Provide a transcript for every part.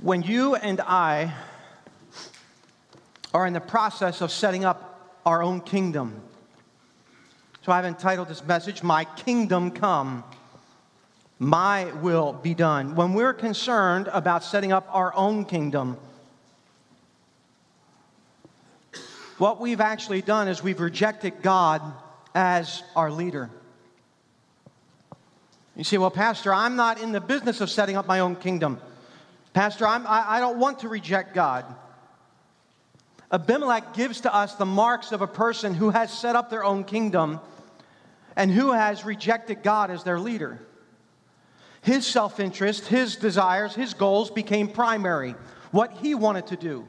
When you and I are in the process of setting up our own kingdom, so I've entitled this message, My Kingdom Come, My Will Be Done. When we're concerned about setting up our own kingdom, what we've actually done is we've rejected God as our leader. You say, well, Pastor, I'm not in the business of setting up my own kingdom. Pastor, I'm, I, I don't want to reject God. Abimelech gives to us the marks of a person who has set up their own kingdom and who has rejected God as their leader. His self interest, his desires, his goals became primary, what he wanted to do.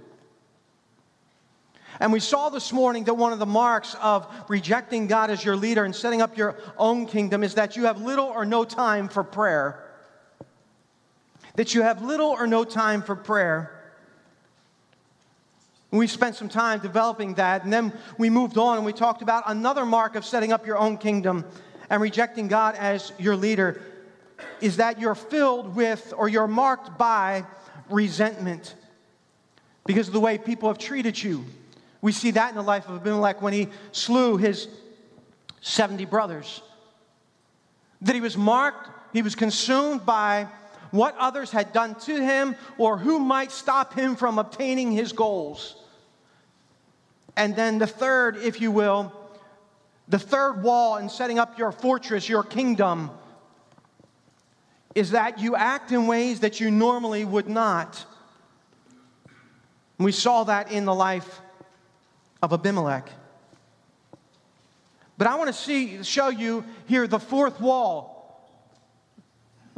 And we saw this morning that one of the marks of rejecting God as your leader and setting up your own kingdom is that you have little or no time for prayer that you have little or no time for prayer. We spent some time developing that, and then we moved on and we talked about another mark of setting up your own kingdom and rejecting God as your leader is that you're filled with or you're marked by resentment because of the way people have treated you. We see that in the life of Abimelech when he slew his 70 brothers. That he was marked, he was consumed by what others had done to him, or who might stop him from obtaining his goals. And then the third, if you will, the third wall in setting up your fortress, your kingdom, is that you act in ways that you normally would not. We saw that in the life of Abimelech. But I want to see, show you here the fourth wall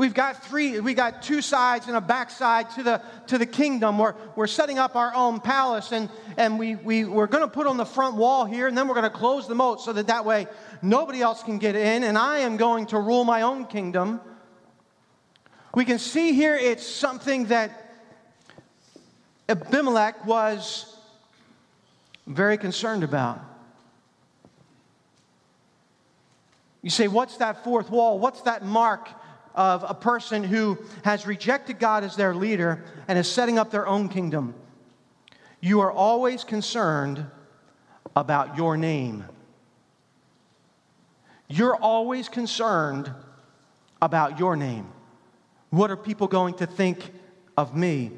We've got three, we got two sides and a backside to the, to the kingdom. We're, we're setting up our own palace and, and we, we, we're going to put on the front wall here and then we're going to close the moat so that that way nobody else can get in and I am going to rule my own kingdom. We can see here it's something that Abimelech was very concerned about. You say, what's that fourth wall? What's that mark? Of a person who has rejected God as their leader and is setting up their own kingdom. You are always concerned about your name. You're always concerned about your name. What are people going to think of me?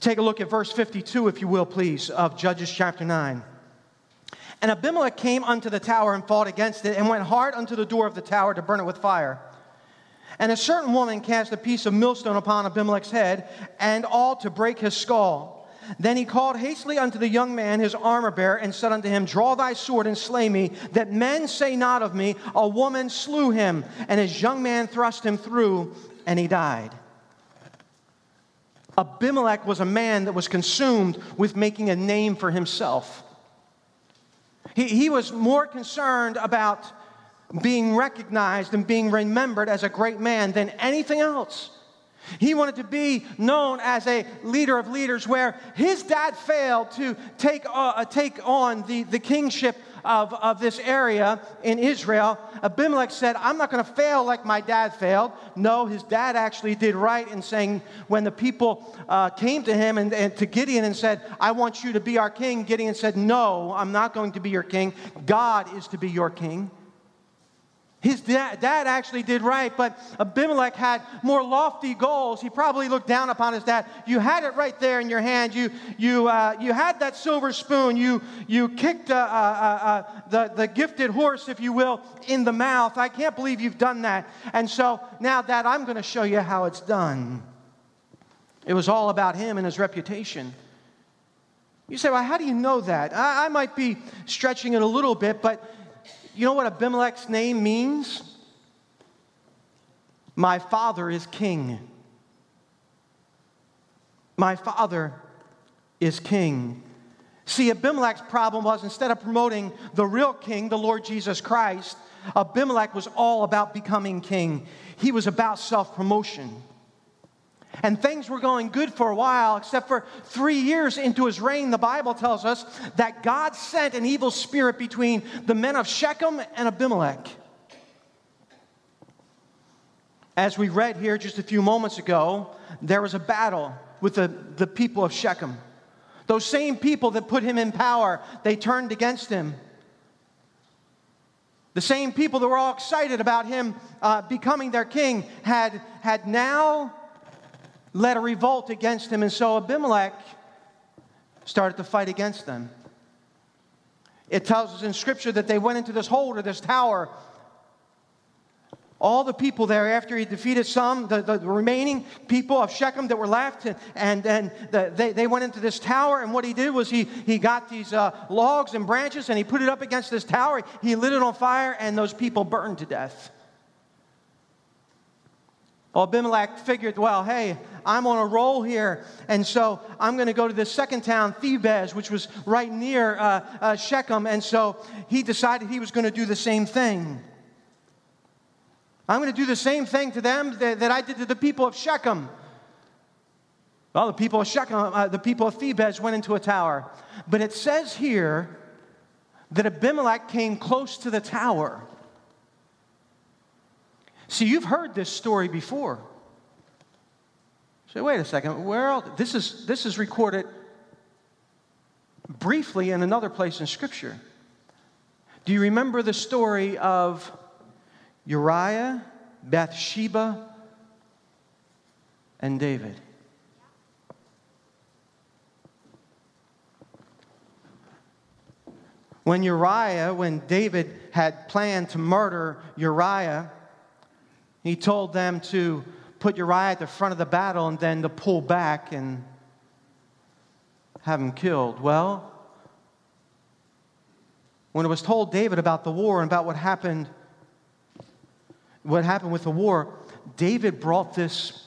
Take a look at verse 52, if you will, please, of Judges chapter 9. And Abimelech came unto the tower and fought against it, and went hard unto the door of the tower to burn it with fire. And a certain woman cast a piece of millstone upon Abimelech's head, and all to break his skull. Then he called hastily unto the young man, his armor bearer, and said unto him, Draw thy sword and slay me, that men say not of me, A woman slew him. And his young man thrust him through, and he died. Abimelech was a man that was consumed with making a name for himself. He, he was more concerned about being recognized and being remembered as a great man than anything else. He wanted to be known as a leader of leaders where his dad failed to take, uh, take on the, the kingship of, of this area in Israel. Abimelech said, I'm not going to fail like my dad failed. No, his dad actually did right in saying, when the people uh, came to him and, and to Gideon and said, I want you to be our king, Gideon said, No, I'm not going to be your king. God is to be your king. His dad, dad, actually did right, but Abimelech had more lofty goals. He probably looked down upon his dad. You had it right there in your hand. You, you, uh, you had that silver spoon. You, you kicked uh, uh, uh, the, the gifted horse, if you will, in the mouth. I can't believe you've done that. And so now, Dad, I'm going to show you how it's done. It was all about him and his reputation. You say, well, how do you know that? I, I might be stretching it a little bit, but you know what Abimelech's name means? My father is king. My father is king. See, Abimelech's problem was instead of promoting the real king, the Lord Jesus Christ, Abimelech was all about becoming king. He was about self promotion. And things were going good for a while, except for three years into his reign. The Bible tells us that God sent an evil spirit between the men of Shechem and Abimelech. As we read here just a few moments ago, there was a battle with the, the people of Shechem. Those same people that put him in power, they turned against him. The same people that were all excited about him uh, becoming their king had, had now led a revolt against him. And so Abimelech started to fight against them. It tells us in Scripture that they went into this hold or this tower all the people there, after he defeated some, the, the remaining people of Shechem that were left, and then the, they, they went into this tower. And what he did was he, he got these uh, logs and branches and he put it up against this tower. He lit it on fire, and those people burned to death. Well, Abimelech figured, well, hey, I'm on a roll here, and so I'm going to go to this second town, Thebez, which was right near uh, uh, Shechem. And so he decided he was going to do the same thing. I'm going to do the same thing to them that, that I did to the people of Shechem. Well, the people of Shechem, uh, the people of Thebez went into a tower. But it says here that Abimelech came close to the tower. See, you've heard this story before. Say, wait a second, where else? This is, this is recorded briefly in another place in Scripture. Do you remember the story of Uriah, Bathsheba, and David. When Uriah, when David had planned to murder Uriah, he told them to put Uriah at the front of the battle and then to pull back and have him killed. Well, when it was told David about the war and about what happened what happened with the war, David brought this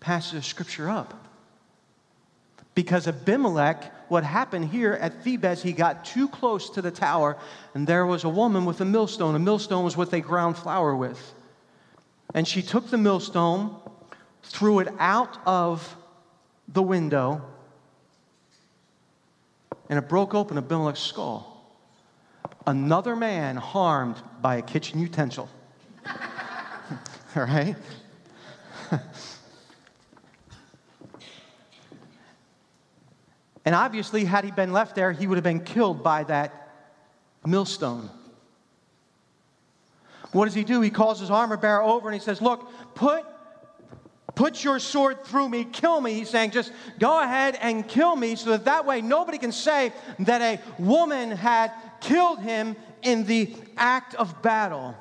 passage of scripture up. Because Abimelech, what happened here at Thebez, he got too close to the tower, and there was a woman with a millstone. A millstone was what they ground flour with. And she took the millstone, threw it out of the window, and it broke open Abimelech's skull. Another man harmed by a kitchen utensil. all right? and obviously, had he been left there, he would have been killed by that millstone. What does he do? He calls his armor bearer over and he says, Look, put, put your sword through me, kill me. He's saying, Just go ahead and kill me so that that way nobody can say that a woman had killed him in the act of battle.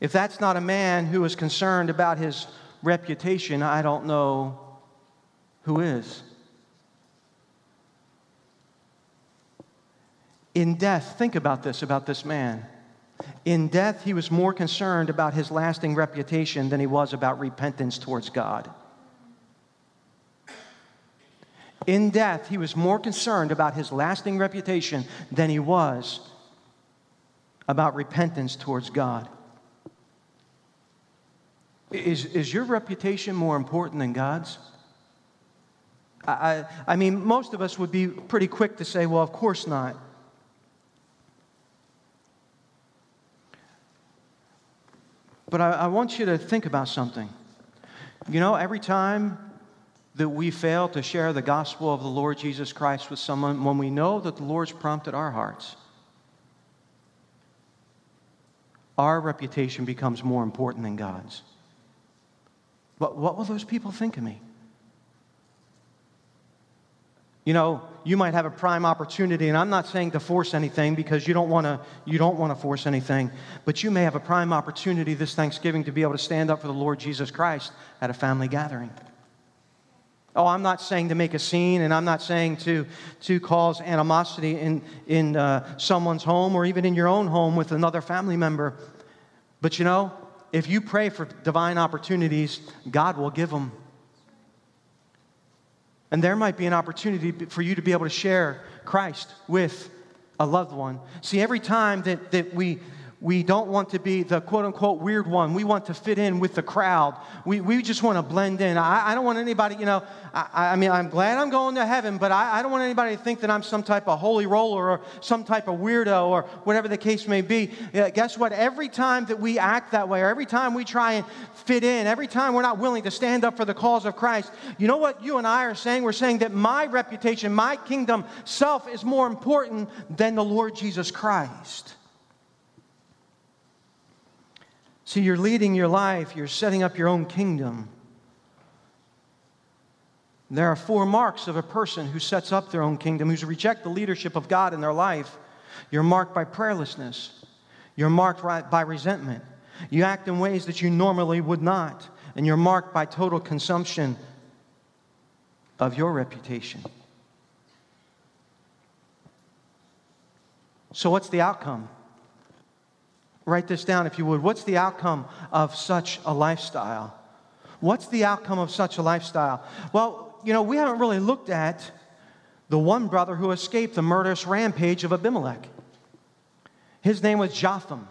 If that's not a man who is concerned about his reputation, I don't know who is. In death, think about this about this man. In death, he was more concerned about his lasting reputation than he was about repentance towards God. In death, he was more concerned about his lasting reputation than he was about repentance towards God. Is, is your reputation more important than God's? I, I mean, most of us would be pretty quick to say, well, of course not. But I, I want you to think about something. You know, every time that we fail to share the gospel of the Lord Jesus Christ with someone, when we know that the Lord's prompted our hearts, our reputation becomes more important than God's. What, what will those people think of me? You know, you might have a prime opportunity, and I'm not saying to force anything because you don't want to you don't want to force anything, but you may have a prime opportunity this Thanksgiving to be able to stand up for the Lord Jesus Christ at a family gathering. Oh, I'm not saying to make a scene, and I'm not saying to, to cause animosity in, in uh, someone's home or even in your own home with another family member. But you know, if you pray for divine opportunities, God will give them. And there might be an opportunity for you to be able to share Christ with a loved one. See, every time that, that we, we don't want to be the quote unquote weird one. We want to fit in with the crowd. We, we just want to blend in. I, I don't want anybody, you know, I, I, mean, I'm glad I'm going to heaven, but I, I don't want anybody to think that I'm some type of holy roller or some type of weirdo or whatever the case may be. Yeah, guess what? Every time that we act that way, or every time we try and fit in, every time we're not willing to stand up for the cause of Christ, you know what you and I are saying? We're saying that my reputation, my kingdom self is more important than the Lord Jesus Christ. See, you're leading your life, you're setting up your own kingdom. There are four marks of a person who sets up their own kingdom, who's reject the leadership of God in their life. You're marked by prayerlessness. You're marked by resentment. You act in ways that you normally would not. And you're marked by total consumption of your reputation. So, what's the outcome? Write this down if you would. What's the outcome of such a lifestyle? What's the outcome of such a lifestyle? Well, you know, we haven't really looked at the one brother who escaped the murderous rampage of Abimelech. His name was Jotham.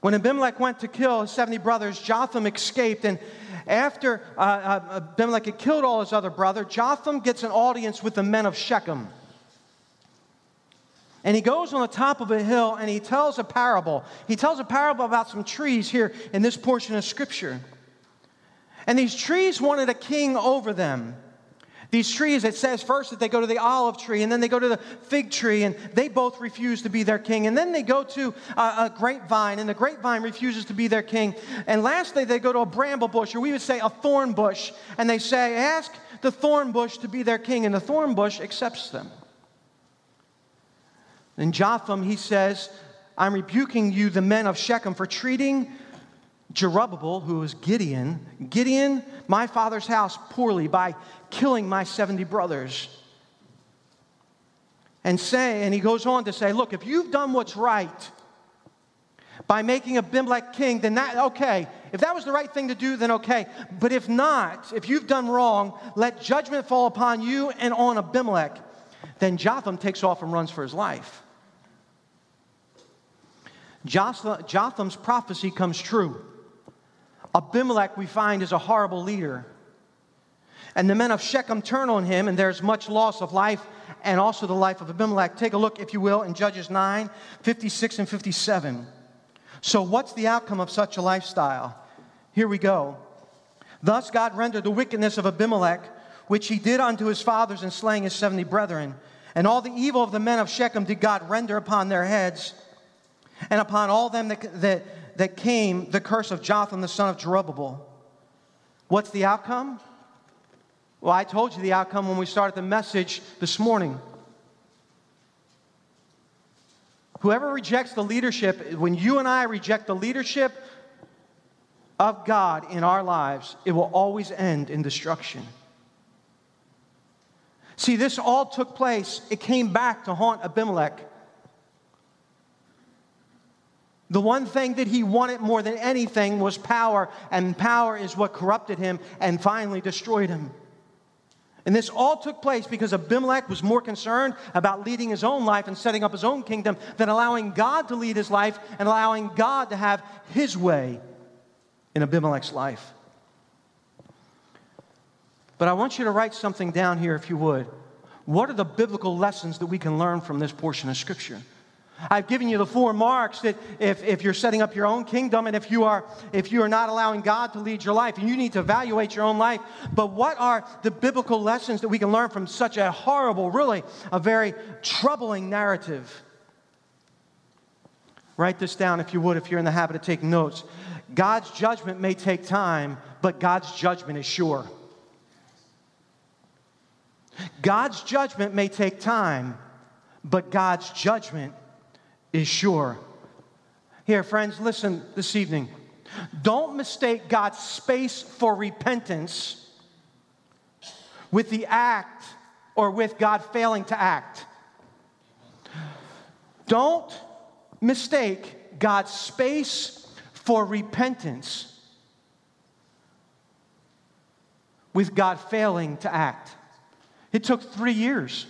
When Abimelech went to kill his 70 brothers, Jotham escaped. And after uh, uh, Abimelech had killed all his other brothers, Jotham gets an audience with the men of Shechem. And he goes on the top of a hill and he tells a parable. He tells a parable about some trees here in this portion of Scripture. And these trees wanted a king over them. These trees, it says first that they go to the olive tree and then they go to the fig tree and they both refuse to be their king. And then they go to a, a grapevine and the grapevine refuses to be their king. And lastly, they go to a bramble bush, or we would say a thorn bush, and they say, Ask the thorn bush to be their king. And the thorn bush accepts them. In Jotham, he says, I'm rebuking you, the men of Shechem, for treating Jerubbaal, who is Gideon, Gideon, my father's house, poorly by killing my 70 brothers. And say, and he goes on to say, look, if you've done what's right by making Abimelech king, then that, okay. If that was the right thing to do, then okay. But if not, if you've done wrong, let judgment fall upon you and on Abimelech. Then Jotham takes off and runs for his life. Jotham's prophecy comes true. Abimelech, we find, is a horrible leader. And the men of Shechem turn on him, and there's much loss of life and also the life of Abimelech. Take a look, if you will, in Judges 9 56 and 57. So, what's the outcome of such a lifestyle? Here we go. Thus, God rendered the wickedness of Abimelech, which he did unto his fathers in slaying his 70 brethren. And all the evil of the men of Shechem did God render upon their heads and upon all them that, that, that came the curse of Jotham the son of Jerubbaal. What's the outcome? Well, I told you the outcome when we started the message this morning. Whoever rejects the leadership, when you and I reject the leadership of God in our lives, it will always end in destruction. See, this all took place, it came back to haunt Abimelech. The one thing that he wanted more than anything was power, and power is what corrupted him and finally destroyed him. And this all took place because Abimelech was more concerned about leading his own life and setting up his own kingdom than allowing God to lead his life and allowing God to have his way in Abimelech's life. But I want you to write something down here, if you would. What are the biblical lessons that we can learn from this portion of Scripture? I've given you the four marks that if, if you're setting up your own kingdom and if you, are, if you are not allowing God to lead your life, and you need to evaluate your own life. But what are the biblical lessons that we can learn from such a horrible, really, a very troubling narrative? Write this down if you would, if you're in the habit of taking notes. God's judgment may take time, but God's judgment is sure. God's judgment may take time, but God's judgment is sure. Here, friends, listen this evening. Don't mistake God's space for repentance with the act or with God failing to act. Don't mistake God's space for repentance with God failing to act. It took three years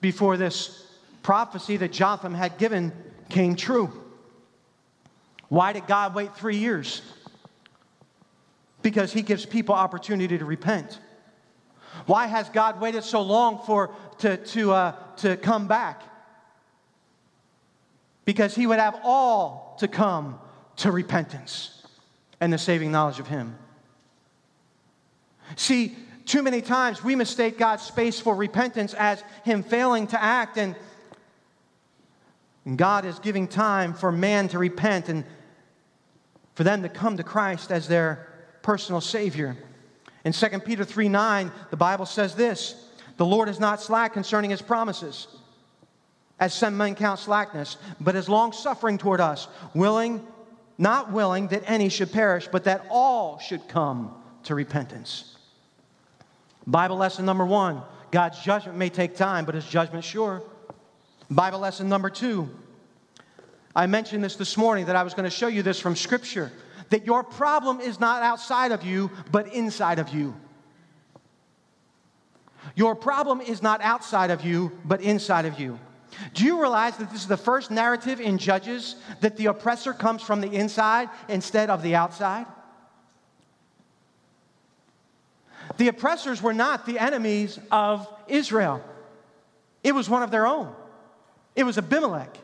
before this prophecy that Jotham had given came true. Why did God wait three years? Because he gives people opportunity to repent. Why has God waited so long for to, to, uh, to come back? Because he would have all to come to repentance and the saving knowledge of him. See, too many times we mistake God's space for repentance as him failing to act and God is giving time for man to repent and for them to come to Christ as their personal Savior. In 2 Peter 3 9, the Bible says this The Lord is not slack concerning his promises, as some men count slackness, but is long suffering toward us, willing, not willing that any should perish, but that all should come to repentance. Bible lesson number one God's judgment may take time, but his judgment sure. Bible lesson number two I mentioned this this morning that I was going to show you this from Scripture that your problem is not outside of you, but inside of you. Your problem is not outside of you, but inside of you. Do you realize that this is the first narrative in Judges that the oppressor comes from the inside instead of the outside? The oppressors were not the enemies of Israel, it was one of their own. It was Abimelech.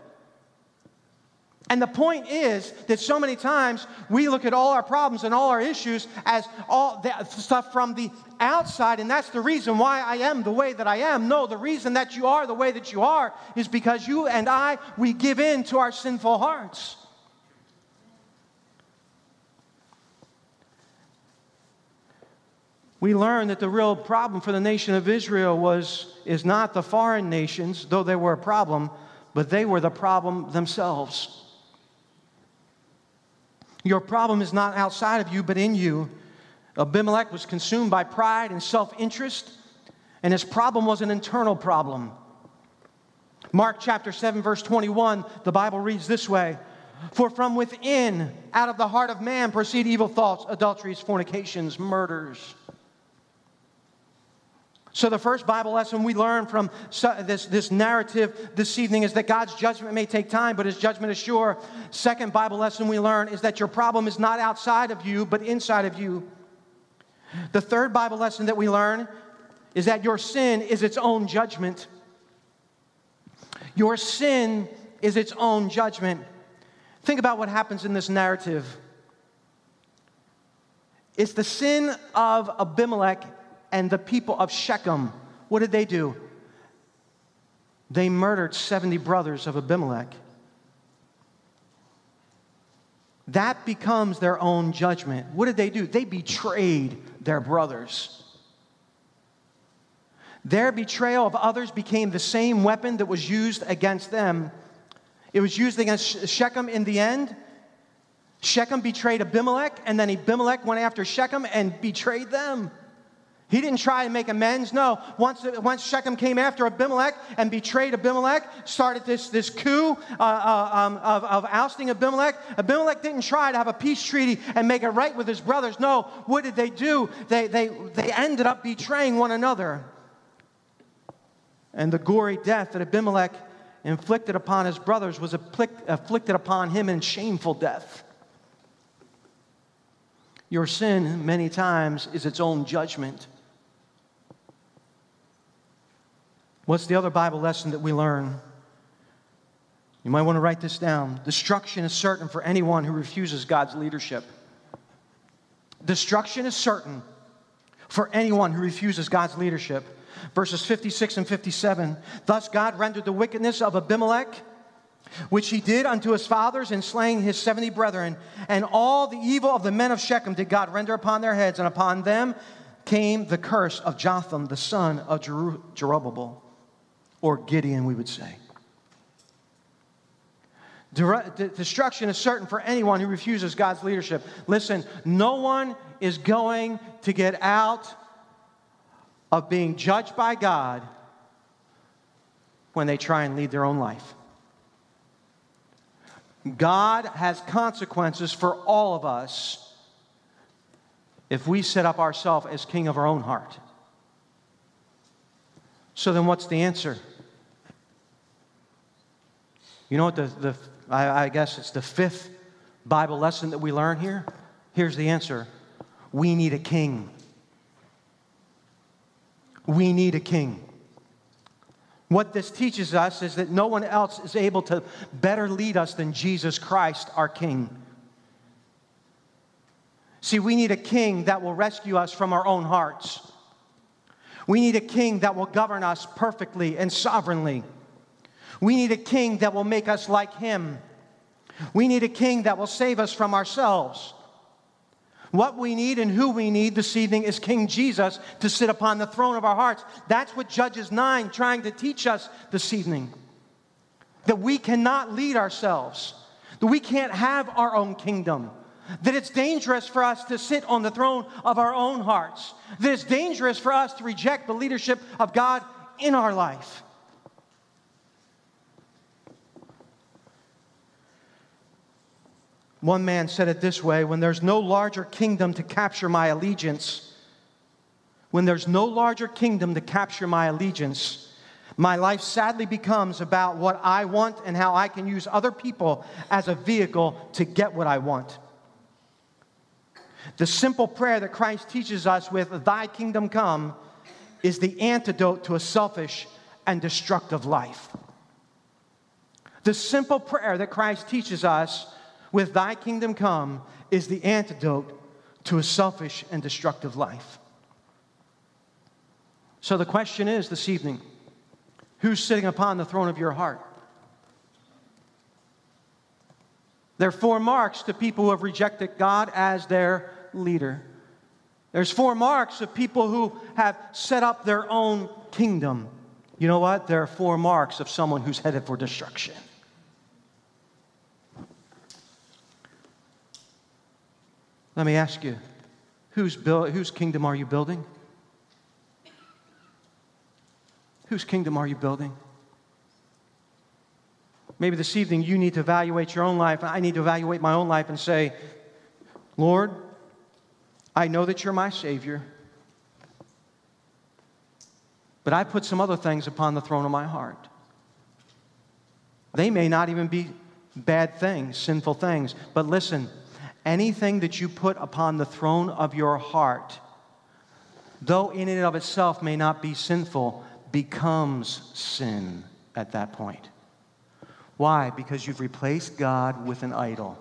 And the point is that so many times we look at all our problems and all our issues as all that stuff from the outside, and that's the reason why I am the way that I am. No, the reason that you are the way that you are is because you and I, we give in to our sinful hearts. We learn that the real problem for the nation of Israel was, is not the foreign nations, though they were a problem, but they were the problem themselves. Your problem is not outside of you, but in you. Abimelech was consumed by pride and self interest, and his problem was an internal problem. Mark chapter 7, verse 21, the Bible reads this way For from within, out of the heart of man, proceed evil thoughts, adulteries, fornications, murders. So, the first Bible lesson we learn from this, this narrative this evening is that God's judgment may take time, but his judgment is sure. Second Bible lesson we learn is that your problem is not outside of you, but inside of you. The third Bible lesson that we learn is that your sin is its own judgment. Your sin is its own judgment. Think about what happens in this narrative. It's the sin of Abimelech and the people of Shechem, what did they do? They murdered 70 brothers of Abimelech. That becomes their own judgment. What did they do? They betrayed their brothers. Their betrayal of others became the same weapon that was used against them. It was used against Shechem in the end. Shechem betrayed Abimelech, and then Abimelech went after Shechem and betrayed them. He didn't try to make amends. No. Once, once Shechem came after Abimelech and betrayed Abimelech, started this, this coup uh, uh, um, of, of ousting Abimelech, Abimelech didn't try to have a peace treaty and make it right with his brothers. No. What did they do? They, they, they ended up betraying one another. And the gory death that Abimelech inflicted upon his brothers was afflicted upon him in shameful death. Your sin, many times, is its own judgment. What's the other Bible lesson that we learn? You might want to write this down. Destruction is certain for anyone who refuses God's leadership. Destruction is certain for anyone who refuses God's leadership. Verses 56 and 57. Thus God rendered the wickedness of Abimelech, which he did unto his fathers in slaying his 70 brethren, and all the evil of the men of Shechem did God render upon their heads, and upon them came the curse of Jotham, the son of Jerubbaal or Gideon, we would say. Destruction is certain for anyone who refuses God's leadership. Listen, no one is going to get out of being judged by God when they try and lead their own life. God has consequences for all of us if we set up ourselves as king of our own heart. So then, what's the answer? You know what the, the I, I guess it's the fifth Bible lesson that we learn here. Here's the answer we need a king. We need a king. What this teaches us is that no one else is able to better lead us than Jesus Christ, our King. See, we need a king that will rescue us from our own hearts. We need a king that will govern us perfectly and sovereignly. We need a king that will make us like him. We need a king that will save us from ourselves. What we need and who we need this evening is King Jesus to sit upon the throne of our hearts. That's what Judges 9 trying to teach us this evening. That we cannot lead ourselves. That we can't have our own kingdom. That it's dangerous for us to sit on the throne of our own hearts. That it's dangerous for us to reject the leadership of God in our life. One man said it this way when there's no larger kingdom to capture my allegiance, when there's no larger kingdom to capture my allegiance, my life sadly becomes about what I want and how I can use other people as a vehicle to get what I want. The simple prayer that Christ teaches us with, Thy kingdom come, is the antidote to a selfish and destructive life. The simple prayer that Christ teaches us with Thy kingdom come is the antidote to a selfish and destructive life. So the question is this evening who's sitting upon the throne of your heart? There are four marks to people who have rejected God as leader. There's four marks of people who have set up their own kingdom. You know what? There are four marks of someone who's headed for destruction. Let me ask you whose, whose kingdom are you building? Whose kingdom are you building? Maybe this evening you need to evaluate your own life. I need to evaluate my own life and say, Lord, I know that you're my Savior, but I put some other things upon the throne of my heart. They may not even be bad things, sinful things, but listen, anything that you put upon the throne of your heart, though in and of itself may not be sinful, becomes sin at that point. Why? Because you've replaced God with an idol.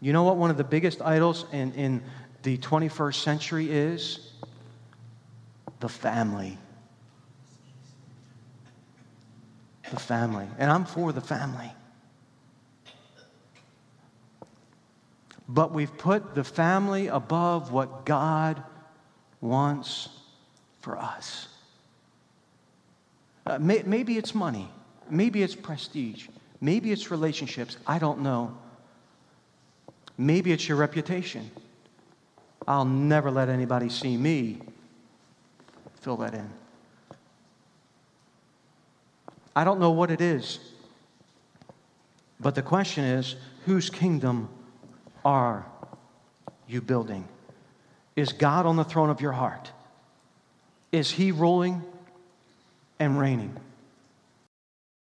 You know what one of the biggest idols in, in the 21st century is? The family. The family. And I'm for the family. But we've put the family above what God wants for us. Uh, may, maybe it's money. Maybe it's prestige. Maybe it's relationships. I don't know. Maybe it's your reputation. I'll never let anybody see me. Fill that in. I don't know what it is. But the question is whose kingdom are you building? Is God on the throne of your heart? Is He ruling and reigning?